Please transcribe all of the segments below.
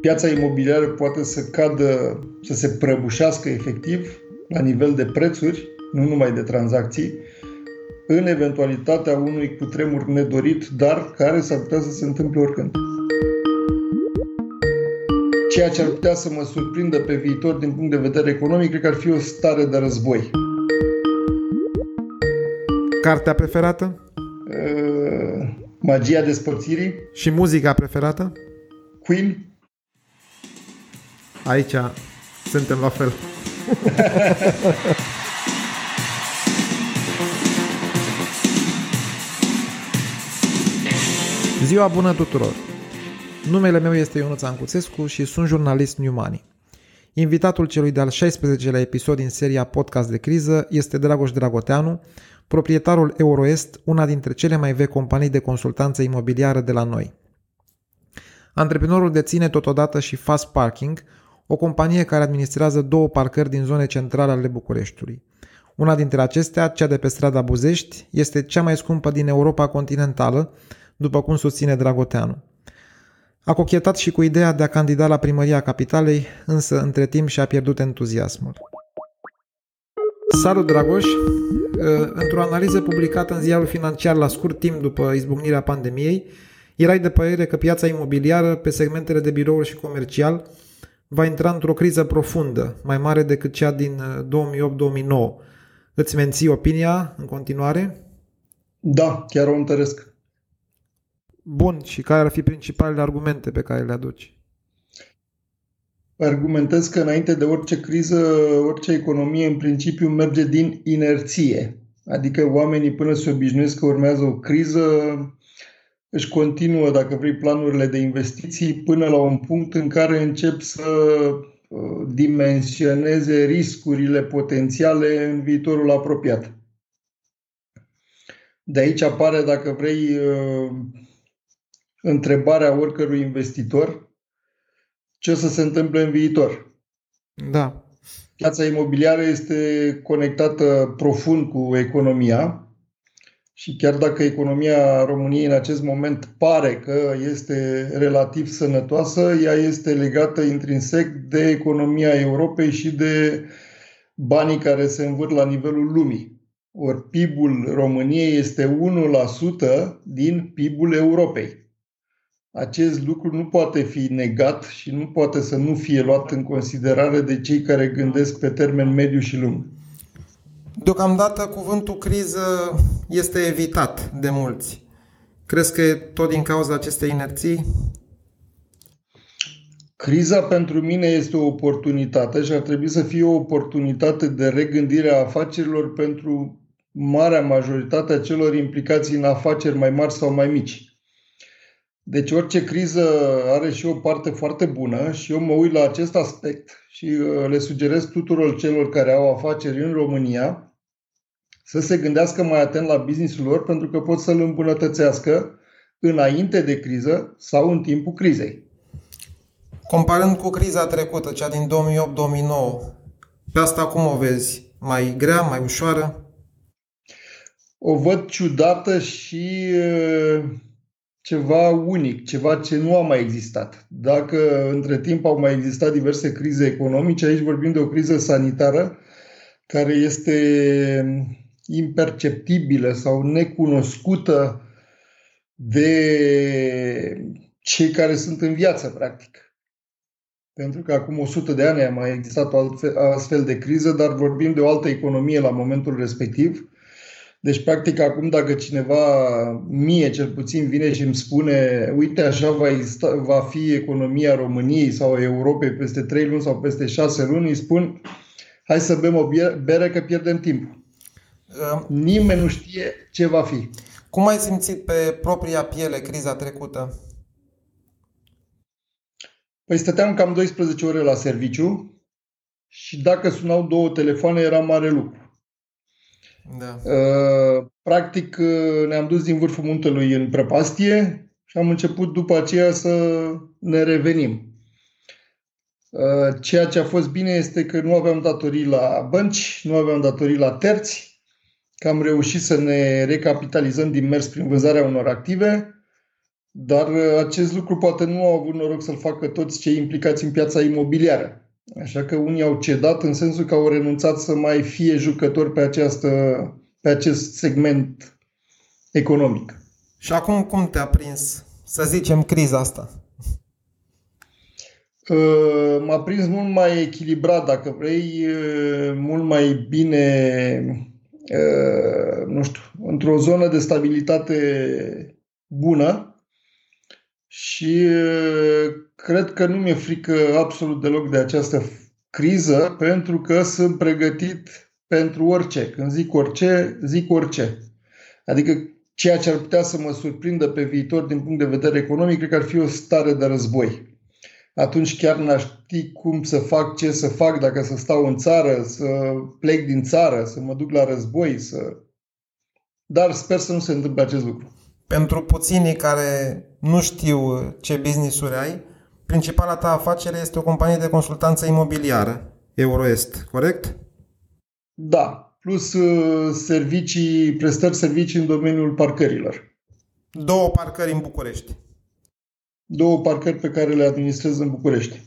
Piața imobiliară poate să cadă, să se prăbușească efectiv la nivel de prețuri, nu numai de tranzacții, în eventualitatea unui cutremur nedorit, dar care s-ar putea să se întâmple oricând. Ceea ce ar putea să mă surprindă pe viitor din punct de vedere economic, cred că ar fi o stare de război. Cartea preferată? Uh, magia despărțirii. Și muzica preferată? Queen. Aici suntem la fel. Ziua bună tuturor! Numele meu este Ionuț Ancuțescu și sunt jurnalist New Money. Invitatul celui de-al 16-lea episod din seria Podcast de criză este Dragoș Dragoteanu, proprietarul Euroest, una dintre cele mai vechi companii de consultanță imobiliară de la noi. Antreprenorul deține totodată și Fast Parking, o companie care administrează două parcări din zone centrale ale Bucureștiului. Una dintre acestea, cea de pe strada Buzești, este cea mai scumpă din Europa continentală, după cum susține Dragoteanu. A cochetat și cu ideea de a candida la primăria capitalei, însă între timp și-a pierdut entuziasmul. Salut, Dragoș! Într-o analiză publicată în ziarul financiar la scurt timp după izbucnirea pandemiei, erai de părere că piața imobiliară pe segmentele de birouri și comercial va intra într-o criză profundă, mai mare decât cea din 2008-2009. Îți menții opinia în continuare? Da, chiar o întăresc. Bun, și care ar fi principalele argumente pe care le aduci? Argumentez că înainte de orice criză, orice economie în principiu merge din inerție. Adică oamenii până se obișnuiesc că urmează o criză, își continuă, dacă vrei, planurile de investiții până la un punct în care încep să uh, dimensioneze riscurile potențiale în viitorul apropiat. De aici apare, dacă vrei, uh, întrebarea oricărui investitor ce o să se întâmple în viitor. Da. Piața imobiliară este conectată profund cu economia și chiar dacă economia României în acest moment pare că este relativ sănătoasă, ea este legată intrinsec de economia Europei și de banii care se învârt la nivelul lumii. Ori PIB-ul României este 1% din PIB-ul Europei acest lucru nu poate fi negat și nu poate să nu fie luat în considerare de cei care gândesc pe termen mediu și lung. Deocamdată cuvântul criză este evitat de mulți. Crezi că e tot din cauza acestei inerții? Criza pentru mine este o oportunitate și ar trebui să fie o oportunitate de regândire a afacerilor pentru marea majoritate a celor implicați în afaceri mai mari sau mai mici. Deci orice criză are și o parte foarte bună și eu mă uit la acest aspect și uh, le sugerez tuturor celor care au afaceri în România să se gândească mai atent la businessul lor pentru că pot să-l îmbunătățească înainte de criză sau în timpul crizei. Comparând cu criza trecută, cea din 2008-2009, pe asta cum o vezi? Mai grea, mai ușoară? O văd ciudată și uh, ceva unic, ceva ce nu a mai existat. Dacă între timp au mai existat diverse crize economice, aici vorbim de o criză sanitară care este imperceptibilă sau necunoscută de cei care sunt în viață, practic. Pentru că acum 100 de ani a mai existat o astfel de criză, dar vorbim de o altă economie la momentul respectiv deci, practic, acum dacă cineva, mie cel puțin, vine și îmi spune uite, așa va, exista, va fi economia României sau a Europei peste 3 luni sau peste 6 luni, îi spun hai să bem o bere că pierdem timp. Nimeni nu știe ce va fi. Cum ai simțit pe propria piele criza trecută? Păi stăteam cam 12 ore la serviciu și dacă sunau două telefoane era mare lucru. Da. Uh, practic uh, ne-am dus din vârful muntelui în prăpastie și am început după aceea să ne revenim. Uh, ceea ce a fost bine este că nu aveam datorii la bănci, nu aveam datorii la terți, că am reușit să ne recapitalizăm din mers prin vânzarea unor active Dar acest lucru poate nu au avut noroc să-l facă toți cei implicați în piața imobiliară. Așa că unii au cedat în sensul că au renunțat să mai fie jucători pe, această, pe acest segment economic. Și acum cum te-a prins, să zicem, criza asta? Uh, m-a prins mult mai echilibrat, dacă vrei, uh, mult mai bine, uh, nu știu, într-o zonă de stabilitate bună și cred că nu mi-e frică absolut deloc de această criză pentru că sunt pregătit pentru orice. Când zic orice, zic orice. Adică ceea ce ar putea să mă surprindă pe viitor din punct de vedere economic, cred că ar fi o stare de război. Atunci chiar n-aș ști cum să fac, ce să fac, dacă să stau în țară, să plec din țară, să mă duc la război, să... Dar sper să nu se întâmple acest lucru. Pentru puținii care nu știu ce business-uri ai, principala ta afacere este o companie de consultanță imobiliară, Euroest, corect? Da, plus uh, servicii, prestări servicii în domeniul parcărilor. Două parcări în București. Două parcări pe care le administrez în București.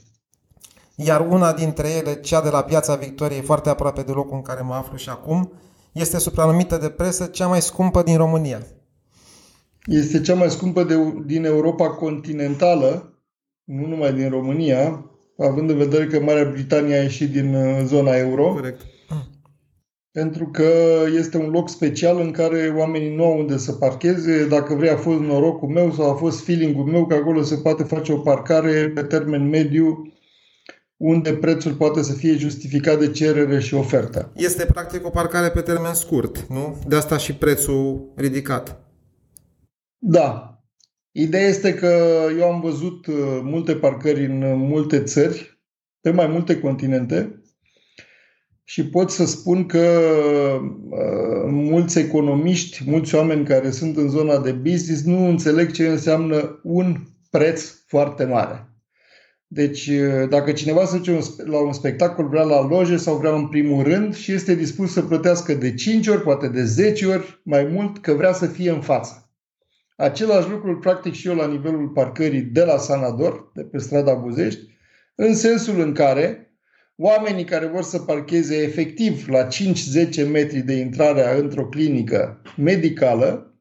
Iar una dintre ele, cea de la Piața Victoriei, foarte aproape de locul în care mă aflu și acum, este supranumită de presă cea mai scumpă din România. Este cea mai scumpă de, din Europa continentală, nu numai din România, având în vedere că Marea Britanie a ieșit din uh, zona euro. Corect. Pentru că este un loc special în care oamenii nu au unde să parcheze. Dacă vrei, a fost norocul meu sau a fost feeling-ul meu că acolo se poate face o parcare pe termen mediu unde prețul poate să fie justificat de cerere și ofertă. Este practic o parcare pe termen scurt, nu? De asta și prețul ridicat. Da. Ideea este că eu am văzut uh, multe parcări în multe țări, pe mai multe continente, și pot să spun că uh, mulți economiști, mulți oameni care sunt în zona de business nu înțeleg ce înseamnă un preț foarte mare. Deci, uh, dacă cineva se duce la un spectacol, vrea la loje sau vrea în primul rând și este dispus să plătească de 5 ori, poate de 10 ori mai mult, că vrea să fie în față. Același lucru îl practic și eu la nivelul parcării de la Sanador, de pe strada Buzești, în sensul în care oamenii care vor să parcheze efectiv la 5-10 metri de intrare într-o clinică medicală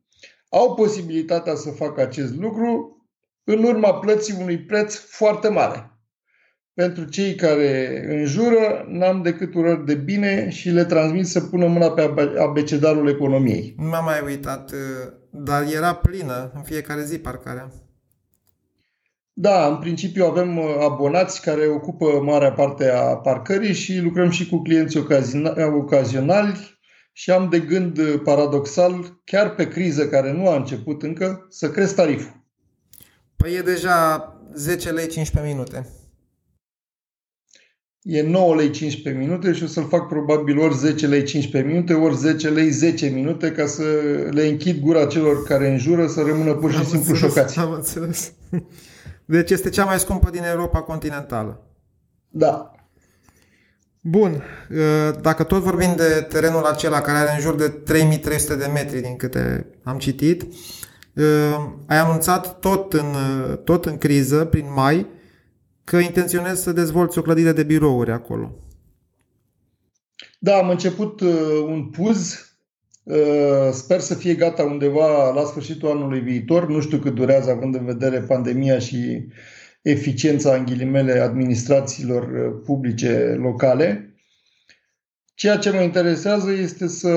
au posibilitatea să facă acest lucru în urma plății unui preț foarte mare. Pentru cei care înjură, n-am decât urări de bine și le transmit să pună mâna pe abecedarul economiei. Nu m-am mai uitat, dar era plină în fiecare zi parcarea. Da, în principiu avem uh, abonați care ocupă marea parte a parcării și lucrăm și cu clienți ocazionali și am de gând uh, paradoxal, chiar pe criză care nu a început încă, să cresc tariful. Păi e deja 10 lei 15 minute. E 9 lei 15 minute și o să-l fac probabil ori 10 lei 15 minute, ori 10 lei 10 minute ca să le închid gura celor care înjură să rămână pur și am simplu înțeles, șocați. Am înțeles. Deci este cea mai scumpă din Europa continentală. Da. Bun. Ă, dacă tot vorbim de terenul acela care are în jur de 3300 de metri din câte am citit, ă, ai anunțat tot în, tot în criză, prin mai, că intenționezi să dezvolți o clădire de birouri acolo. Da, am început uh, un puz Uh, sper să fie gata undeva la sfârșitul anului viitor. Nu știu cât durează, având în vedere pandemia și eficiența, în ghilimele, administrațiilor uh, publice locale. Ceea ce mă interesează este să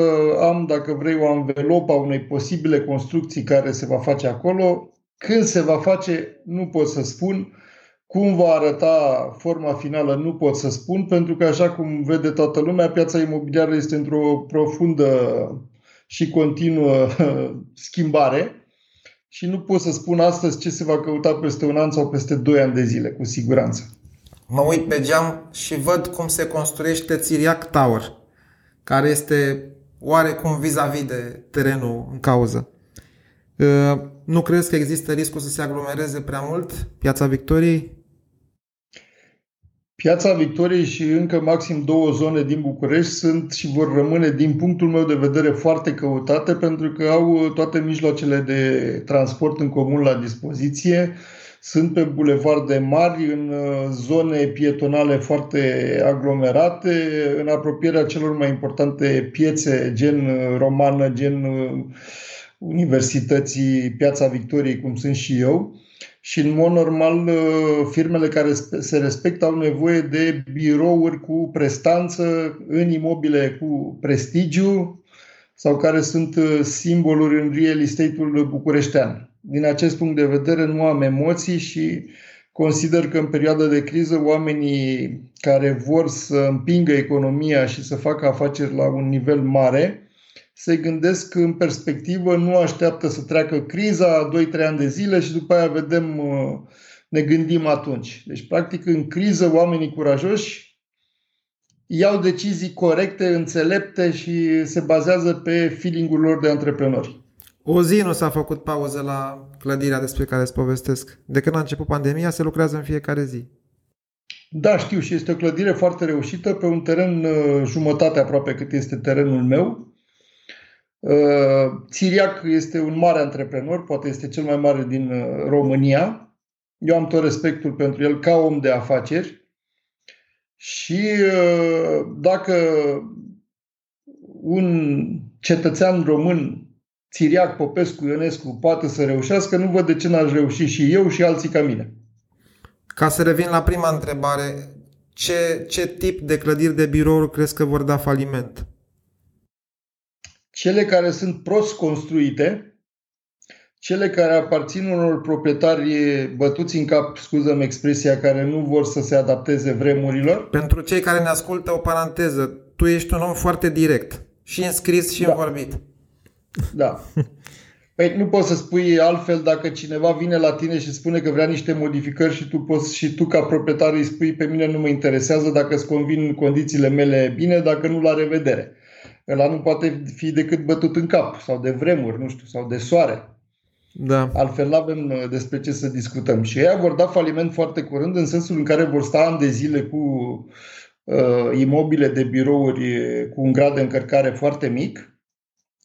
am, dacă vrei, o anvelopă a unei posibile construcții care se va face acolo. Când se va face, nu pot să spun. Cum va arăta forma finală, nu pot să spun, pentru că, așa cum vede toată lumea, piața imobiliară este într-o profundă și continuă schimbare și nu pot să spun astăzi ce se va căuta peste un an sau peste doi ani de zile, cu siguranță. Mă uit pe geam și văd cum se construiește Țiriac Tower, care este oarecum vis-a-vis de terenul în cauză. Ă, nu crezi că există riscul să se aglomereze prea mult piața Victoriei? Piața Victoriei și încă maxim două zone din București sunt și vor rămâne, din punctul meu de vedere, foarte căutate pentru că au toate mijloacele de transport în comun la dispoziție. Sunt pe bulevarde mari, în uh, zone pietonale foarte aglomerate, în apropierea celor mai importante piețe, gen uh, romană, gen uh, Universității Piața Victoriei, cum sunt și eu și în mod normal uh, firmele care se respectă au nevoie de birouri cu prestanță în imobile cu prestigiu sau care sunt uh, simboluri în real estate-ul bucureștean. Din acest punct de vedere nu am emoții și consider că în perioada de criză oamenii care vor să împingă economia și să facă afaceri la un nivel mare se gândesc în perspectivă, nu așteaptă să treacă criza 2-3 ani de zile și după aia vedem, uh, ne gândim atunci. Deci, practic, în criză, oamenii curajoși iau decizii corecte, înțelepte și se bazează pe feeling-ul lor de antreprenori. O zi nu s-a făcut pauză la clădirea despre care îți povestesc. De când a început pandemia, se lucrează în fiecare zi. Da, știu și este o clădire foarte reușită pe un teren uh, jumătate aproape cât este terenul meu Țiriac uh, este un mare antreprenor, poate este cel mai mare din uh, România. Eu am tot respectul pentru el ca om de afaceri. Și uh, dacă un cetățean român, Țiriac, Popescu, Ionescu, poate să reușească, nu văd de ce n-aș reuși și eu și alții ca mine. Ca să revin la prima întrebare, ce, ce tip de clădiri de birouri crezi că vor da faliment? Cele care sunt prost construite, cele care aparțin unor proprietari bătuți în cap, scuzăm expresia, care nu vor să se adapteze vremurilor. Pentru cei care ne ascultă o paranteză, tu ești un om foarte direct, și în scris și da. în vorbit. Da. Păi nu poți să spui altfel dacă cineva vine la tine și spune că vrea niște modificări și tu poți și tu ca proprietar îi spui pe mine nu mă interesează dacă îți convin condițiile mele bine, dacă nu la revedere ăla nu poate fi decât bătut în cap sau de vremuri, nu știu, sau de soare. Da. Altfel nu avem uh, despre ce să discutăm. Și ei vor da faliment foarte curând în sensul în care vor sta ani de zile cu uh, imobile de birouri cu un grad de încărcare foarte mic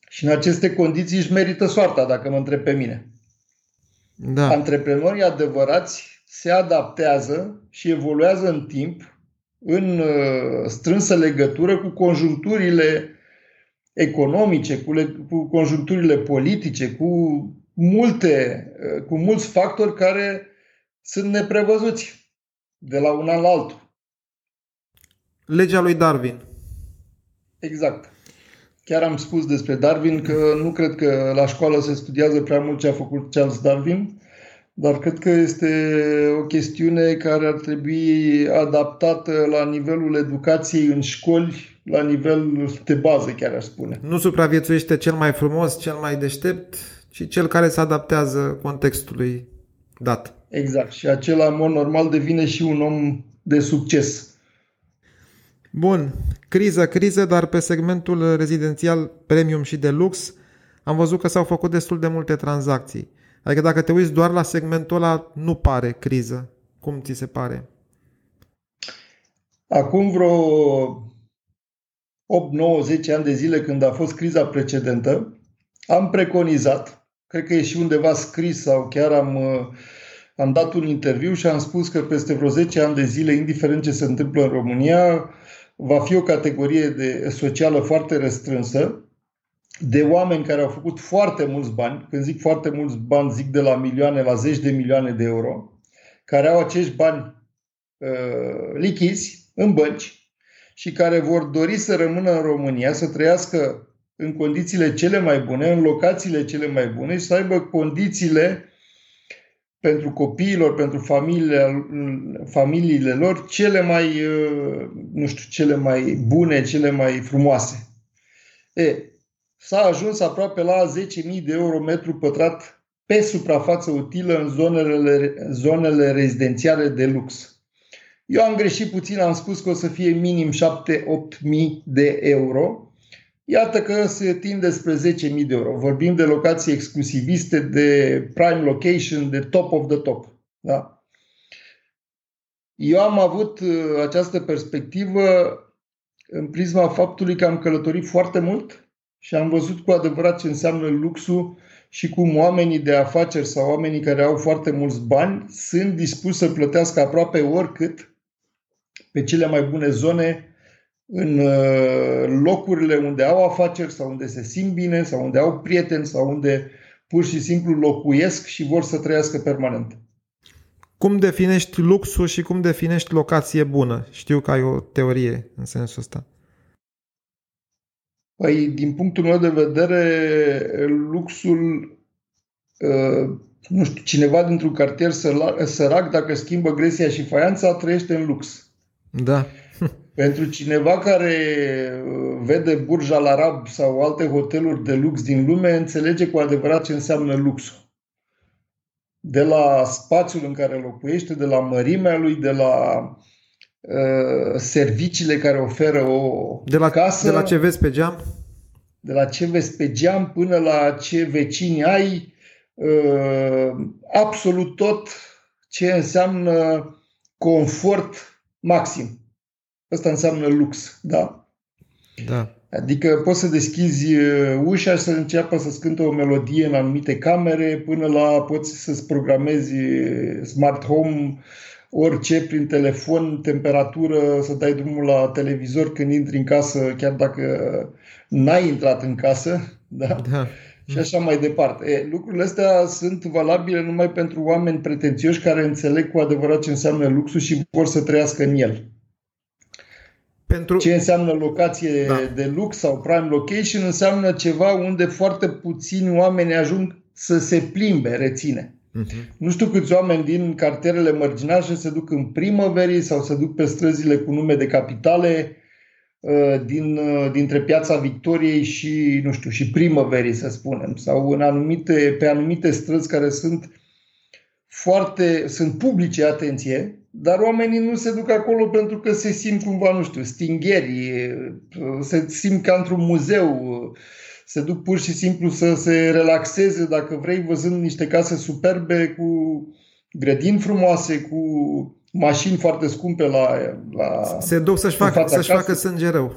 și în aceste condiții își merită soarta, dacă mă întreb pe mine. Da. Antreprenorii adevărați se adaptează și evoluează în timp în uh, strânsă legătură cu conjuncturile economice, cu, le, cu conjuncturile politice, cu multe, uh, cu mulți factori care sunt neprevăzuți de la un an la altul. Legea lui Darwin. Exact. Chiar am spus despre Darwin că nu cred că la școală se studiază prea mult ce a făcut Charles Darwin, dar cred că este o chestiune care ar trebui adaptată la nivelul educației în școli la nivel de bază, chiar aș spune. Nu supraviețuiește cel mai frumos, cel mai deștept, ci cel care se adaptează contextului dat. Exact. Și acela, în mod normal, devine și un om de succes. Bun. Criză, criză, dar pe segmentul rezidențial premium și de lux am văzut că s-au făcut destul de multe tranzacții. Adică dacă te uiți doar la segmentul ăla, nu pare criză. Cum ți se pare? Acum vreo 8, 9, 10 ani de zile când a fost criza precedentă, am preconizat, cred că e și undeva scris sau chiar am, uh, am dat un interviu și am spus că peste vreo 10 ani de zile, indiferent ce se întâmplă în România, va fi o categorie de socială foarte restrânsă de oameni care au făcut foarte mulți bani, când zic foarte mulți bani, zic de la milioane la zeci de milioane de euro, care au acești bani uh, lichizi în bănci și care vor dori să rămână în România, să trăiască în condițiile cele mai bune, în locațiile cele mai bune și să aibă condițiile pentru copiilor, pentru familiile, familiile lor cele mai, uh, nu știu, cele mai bune, cele mai frumoase. E, s-a ajuns aproape la 10.000 de euro metru pătrat pe suprafață utilă în zonele, zonele rezidențiale de lux. Eu am greșit puțin, am spus că o să fie minim 7-8 mii de euro. Iată că se tinde spre 10.000 de euro. Vorbim de locații exclusiviste, de prime location, de top of the top. Da? Eu am avut uh, această perspectivă în prisma faptului că am călătorit foarte mult și am văzut cu adevărat ce înseamnă luxul și cum oamenii de afaceri sau oamenii care au foarte mulți bani sunt dispuși să plătească aproape oricât pe cele mai bune zone în uh, locurile unde au afaceri sau unde se simt bine sau unde au prieteni sau unde pur și simplu locuiesc și vor să trăiască permanent. Cum definești luxul și cum definești locație bună? Știu că ai o teorie în sensul ăsta. Păi, din punctul meu de vedere, luxul, uh, nu știu, cineva dintr-un cartier sărac, dacă schimbă gresia și faianța, trăiește în lux. Da. Pentru cineva care uh, vede Burj Al Arab sau alte hoteluri de lux din lume, înțelege cu adevărat ce înseamnă luxul. De la spațiul în care locuiește, de la mărimea lui, de la uh, serviciile care oferă o de la, casă. De la ce vezi pe geam? De la ce vezi pe geam până la ce vecini ai, uh, absolut tot ce înseamnă confort maxim. Asta înseamnă lux, da? Da. Adică poți să deschizi uh, ușa și să înceapă să scânte o melodie în anumite camere, până la poți să-ți programezi uh, smart home, orice prin telefon, temperatură, să dai drumul la televizor când intri în casă, chiar dacă n-ai intrat în casă, da? da. Și așa mai departe. E, lucrurile astea sunt valabile numai pentru oameni pretențioși care înțeleg cu adevărat ce înseamnă luxul și vor să trăiască în el. Pentru... Ce înseamnă locație da. de lux sau prime location înseamnă ceva unde foarte puțini oameni ajung să se plimbe, reține. Uh-huh. Nu știu câți oameni din cartierele mărginașe se duc în primăverii sau se duc pe străzile cu nume de capitale uh, din, uh, dintre piața Victoriei și, nu știu, și primăverii, să spunem, sau în anumite, pe anumite străzi care sunt foarte, sunt publice, atenție, dar oamenii nu se duc acolo pentru că se simt cumva, nu știu, stingheri, se simt ca într-un muzeu, se duc pur și simplu să se relaxeze, dacă vrei, văzând niște case superbe cu grădini frumoase, cu mașini foarte scumpe la... la se duc să-și facă, să-și facă sânge rău.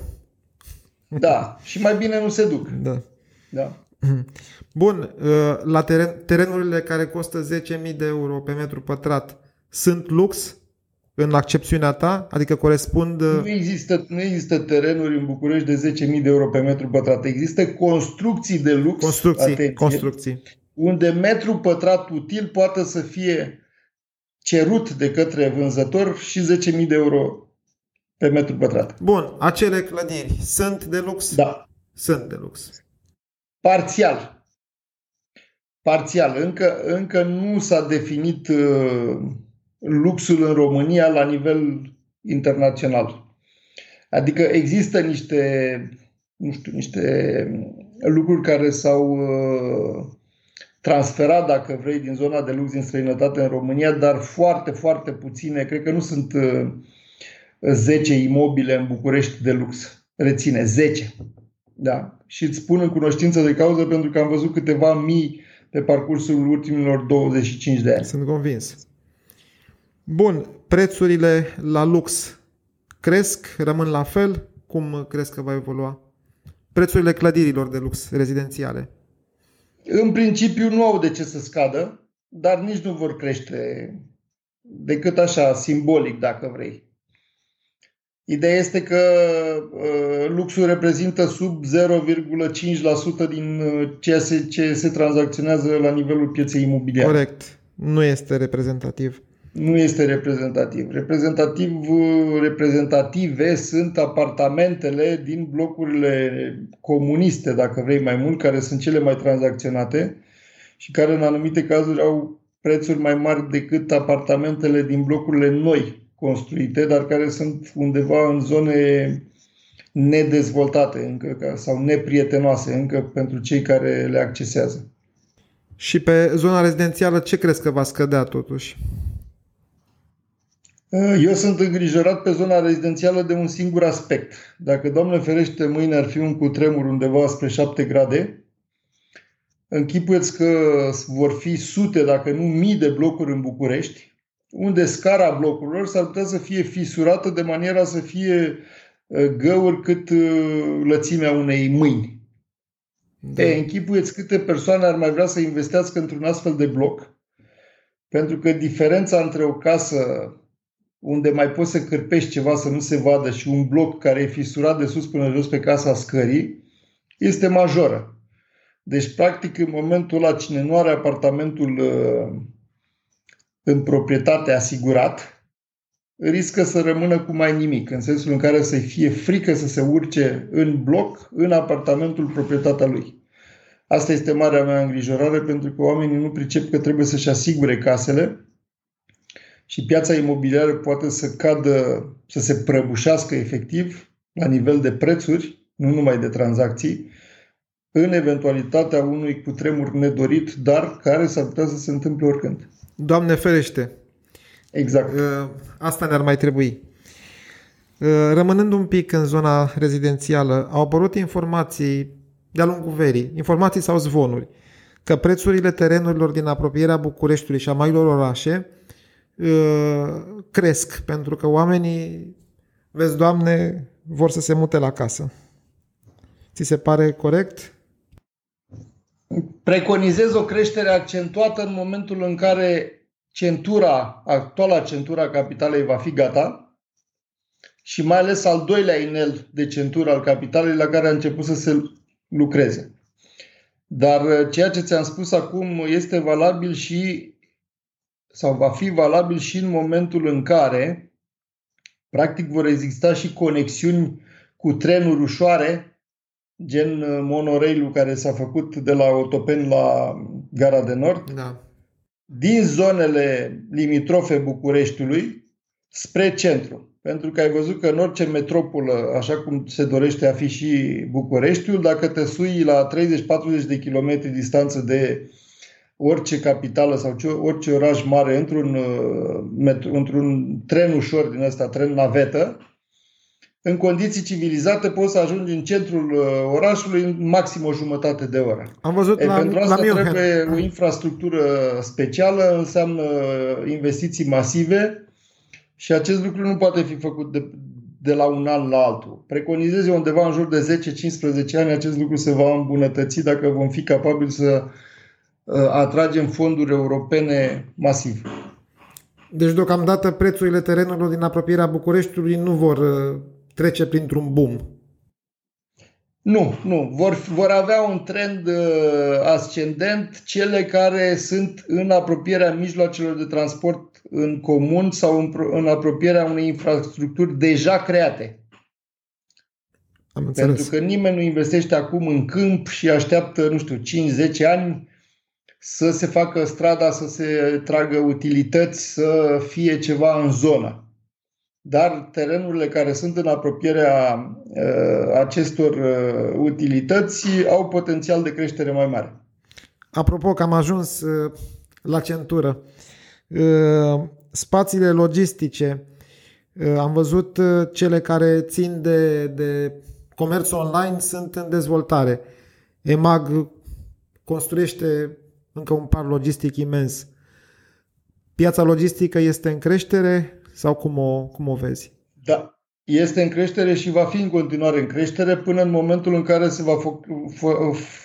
Da, și mai bine nu se duc. Da. da. Bun, la teren, terenurile care costă 10.000 de euro pe metru pătrat sunt lux? În accepțiunea ta? Adică corespund... Nu există, nu există terenuri în București de 10.000 de euro pe metru pătrat. Există construcții de lux, construcții, atenție, construcții. unde metru pătrat util poate să fie cerut de către vânzător și 10.000 de euro pe metru pătrat. Bun, acele clădiri sunt de lux? Da. Sunt de lux. Parțial. Parțial. Încă, încă nu s-a definit uh, luxul în România la nivel internațional. Adică există niște, nu știu, niște lucruri care s-au uh, transferat, dacă vrei, din zona de lux din străinătate în România, dar foarte, foarte puține. Cred că nu sunt 10 uh, imobile în București de lux. Reține, 10. Da. Și îți spun în cunoștință de cauză pentru că am văzut câteva mii pe parcursul ultimilor 25 de ani. Sunt convins. Bun, prețurile la lux cresc, rămân la fel? Cum crezi că va evolua? Prețurile clădirilor de lux rezidențiale? În principiu nu au de ce să scadă, dar nici nu vor crește decât așa, simbolic, dacă vrei. Ideea este că uh, luxul reprezintă sub 0,5% din uh, ceea ce se tranzacționează la nivelul pieței imobiliare. Corect. Nu este reprezentativ nu este reprezentativ. Reprezentativ, reprezentative sunt apartamentele din blocurile comuniste, dacă vrei mai mult, care sunt cele mai tranzacționate și care în anumite cazuri au prețuri mai mari decât apartamentele din blocurile noi construite, dar care sunt undeva în zone nedezvoltate încă sau neprietenoase încă pentru cei care le accesează. Și pe zona rezidențială ce crezi că va scădea totuși? Eh, eu sunt îngrijorat pe zona rezidențială de un singur aspect. Dacă, Doamne ferește, mâine ar fi un cutremur undeva spre 7 grade, închipuiți că vor fi sute, dacă nu mii de blocuri în București, unde scara blocurilor s-ar putea să fie fisurată de maniera să fie uh, găuri cât uh, lățimea unei mâini. Da. E, închipuieți câte persoane ar mai vrea să investească într-un astfel de bloc, pentru că diferența între o casă unde mai poți să cârpești ceva să nu se vadă și un bloc care e fisurat de sus până jos pe casa scării, este majoră. Deci, practic, în momentul ăla, cine nu are apartamentul uh, în proprietate asigurat, riscă să rămână cu mai nimic, în sensul în care să-i fie frică să se urce în bloc, în apartamentul proprietatea lui. Asta este marea mea îngrijorare, pentru că oamenii nu pricep că trebuie să-și asigure casele și piața imobiliară poate să cadă, să se prăbușească efectiv la nivel de prețuri, nu numai de tranzacții, în eventualitatea unui cutremur nedorit, dar care s-ar putea să se întâmple oricând. Doamne ferește! Exact. Uh, asta ne-ar mai trebui. Uh, rămânând un pic în zona rezidențială, au apărut informații de-a lungul verii, informații sau zvonuri, că prețurile terenurilor din apropierea Bucureștiului și a mailor orașe uh, cresc, pentru că oamenii, vezi, Doamne, vor să se mute la casă. Ți se pare corect? Preconizez o creștere accentuată în momentul în care centura, actuala centura capitalei va fi gata și mai ales al doilea inel de centură al capitalei la care a început să se lucreze. Dar uh, ceea ce ți-am spus acum este valabil și sau va fi valabil și în momentul în care practic vor exista și conexiuni cu trenuri ușoare, gen uh, monorail care s-a făcut de la Otopen la Gara de Nord, da. din zonele limitrofe Bucureștiului spre centru. Pentru că ai văzut că în orice metropolă, așa cum se dorește a fi și Bucureștiul, dacă te sui la 30-40 de kilometri distanță de orice capitală sau orice oraș mare într-un, uh, într-un tren ușor din ăsta, tren navetă, în condiții civilizate poți să ajungi în centrul uh, orașului în maxim o jumătate de oră. Am văzut Ei, la, pentru asta la trebuie o infrastructură specială, înseamnă investiții masive și acest lucru nu poate fi făcut de, de la un an la altul. Preconizez undeva în jur de 10-15 ani acest lucru se va îmbunătăți dacă vom fi capabili să uh, atragem fonduri europene masiv. Deci deocamdată prețurile terenurilor din apropierea Bucureștiului nu vor uh, trece printr-un boom. Nu, nu. Vor, vor avea un trend uh, ascendent cele care sunt în apropierea mijloacelor de transport în comun sau în, în apropierea unei infrastructuri deja create. Am înțeles. Pentru că nimeni nu investește acum în câmp și așteaptă, nu știu, 5-10 ani să se facă strada, să se tragă utilități, să fie ceva în zonă dar terenurile care sunt în apropierea uh, acestor uh, utilități au potențial de creștere mai mare. Apropo că am ajuns uh, la centură, uh, spațiile logistice, uh, am văzut uh, cele care țin de, de comerț online sunt în dezvoltare. EMAG construiește încă un parc logistic imens. Piața logistică este în creștere, sau cum o, cum o vezi? Da, este în creștere și va fi în continuare în creștere până în momentul în care se va,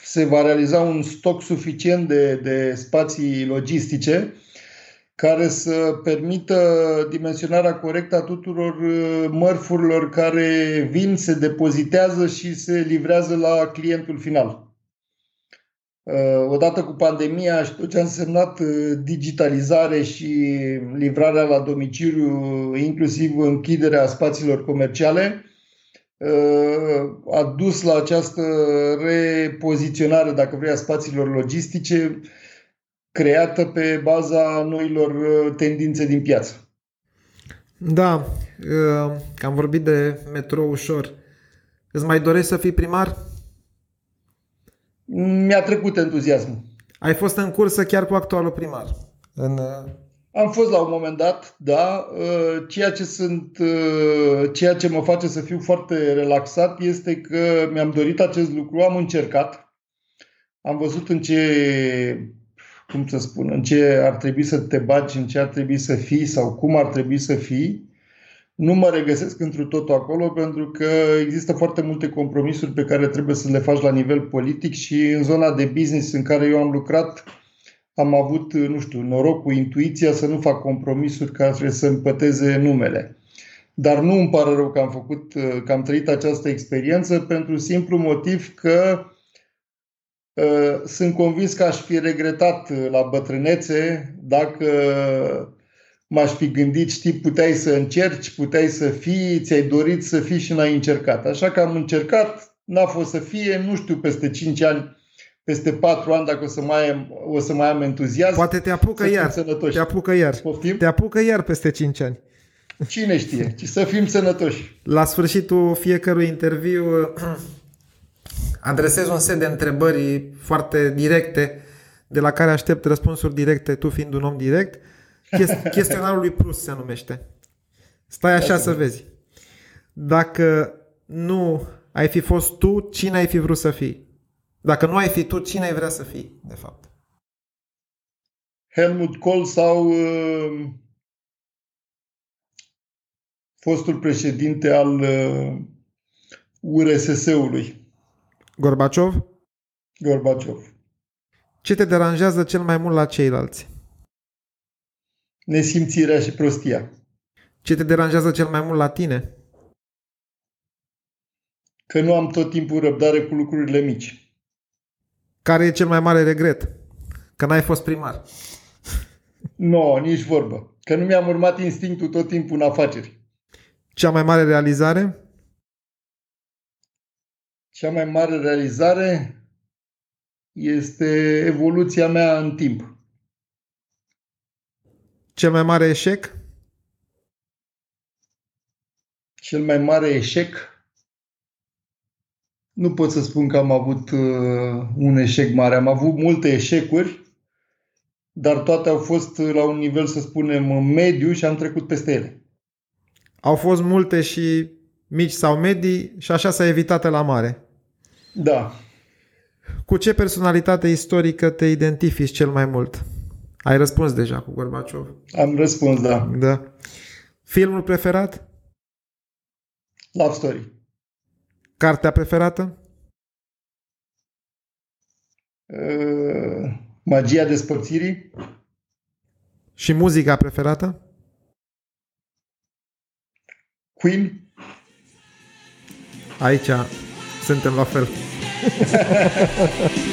se va realiza un stoc suficient de, de spații logistice care să permită dimensionarea corectă a tuturor uh, mărfurilor care vin, se depozitează și se livrează la clientul final. Uh, odată cu pandemia și tot ce a însemnat uh, digitalizare și livrarea la domiciliu, inclusiv închiderea spațiilor comerciale, uh, a dus la această repoziționare, dacă vrei, a spațiilor logistice creată pe baza noilor tendințe din piață. Da, că am vorbit de metrou ușor. Îți mai dorești să fii primar? Mi-a trecut entuziasmul. Ai fost în cursă chiar cu actualul primar? În... Uh, Am fost la un moment dat, da. Uh, ceea ce, sunt, uh, ceea ce mă face să fiu foarte relaxat este că mi-am dorit acest lucru, am încercat, am văzut în ce cum să spun, în ce ar trebui să te bagi, în ce ar trebui să fii sau cum ar trebui să fii, nu mă regăsesc într totul acolo pentru că există foarte multe compromisuri pe care trebuie să le faci la nivel politic și în zona de business în care eu am lucrat am avut, nu știu, norocul, intuiția să nu fac compromisuri care să împăteze numele. Dar nu îmi pare rău că am făcut, că am trăit această experiență pentru simplu motiv că uh, sunt convins că aș fi regretat la bătrânețe dacă m-aș fi gândit, știi, puteai să încerci, puteai să fii, ți-ai dorit să fii și n-ai încercat. Așa că am încercat, n-a fost să fie, nu știu, peste 5 ani, peste 4 ani, dacă o să mai am, o să mai am entuziasm. Poate te apucă iar. Sănătoși. Te apucă iar. Poftim? Te apucă iar peste 5 ani. Cine știe? Să fim sănătoși. La sfârșitul fiecărui interviu adresez un set de întrebări foarte directe de la care aștept răspunsuri directe, tu fiind un om direct. Chestionarul lui Prus se numește. Stai așa să vezi. Dacă nu ai fi fost tu, cine ai fi vrut să fii? Dacă nu ai fi tu, cine ai vrea să fii, de fapt? Helmut Kohl sau uh, fostul președinte al uh, URSS-ului? Gorbaciov? Gorbaciov. Ce te deranjează cel mai mult la ceilalți? Nesimțirea și prostia. Ce te deranjează cel mai mult la tine? Că nu am tot timpul răbdare cu lucrurile mici. Care e cel mai mare regret? Că n-ai fost primar. Nu, no, nici vorbă. Că nu mi-am urmat instinctul tot timpul în afaceri. Cea mai mare realizare? Cea mai mare realizare este evoluția mea în timp. Cel mai mare eșec? Cel mai mare eșec? Nu pot să spun că am avut uh, un eșec mare. Am avut multe eșecuri, dar toate au fost la un nivel, să spunem, mediu și am trecut peste ele. Au fost multe și mici sau medii și așa s-a evitat la mare. Da. Cu ce personalitate istorică te identifici cel mai mult? Ai răspuns deja cu Gorbaciov. Am răspuns, da. Da. Filmul preferat? Love Story. Cartea preferată? Uh, magia despărțirii. Și muzica preferată? Queen. Aici suntem la fel.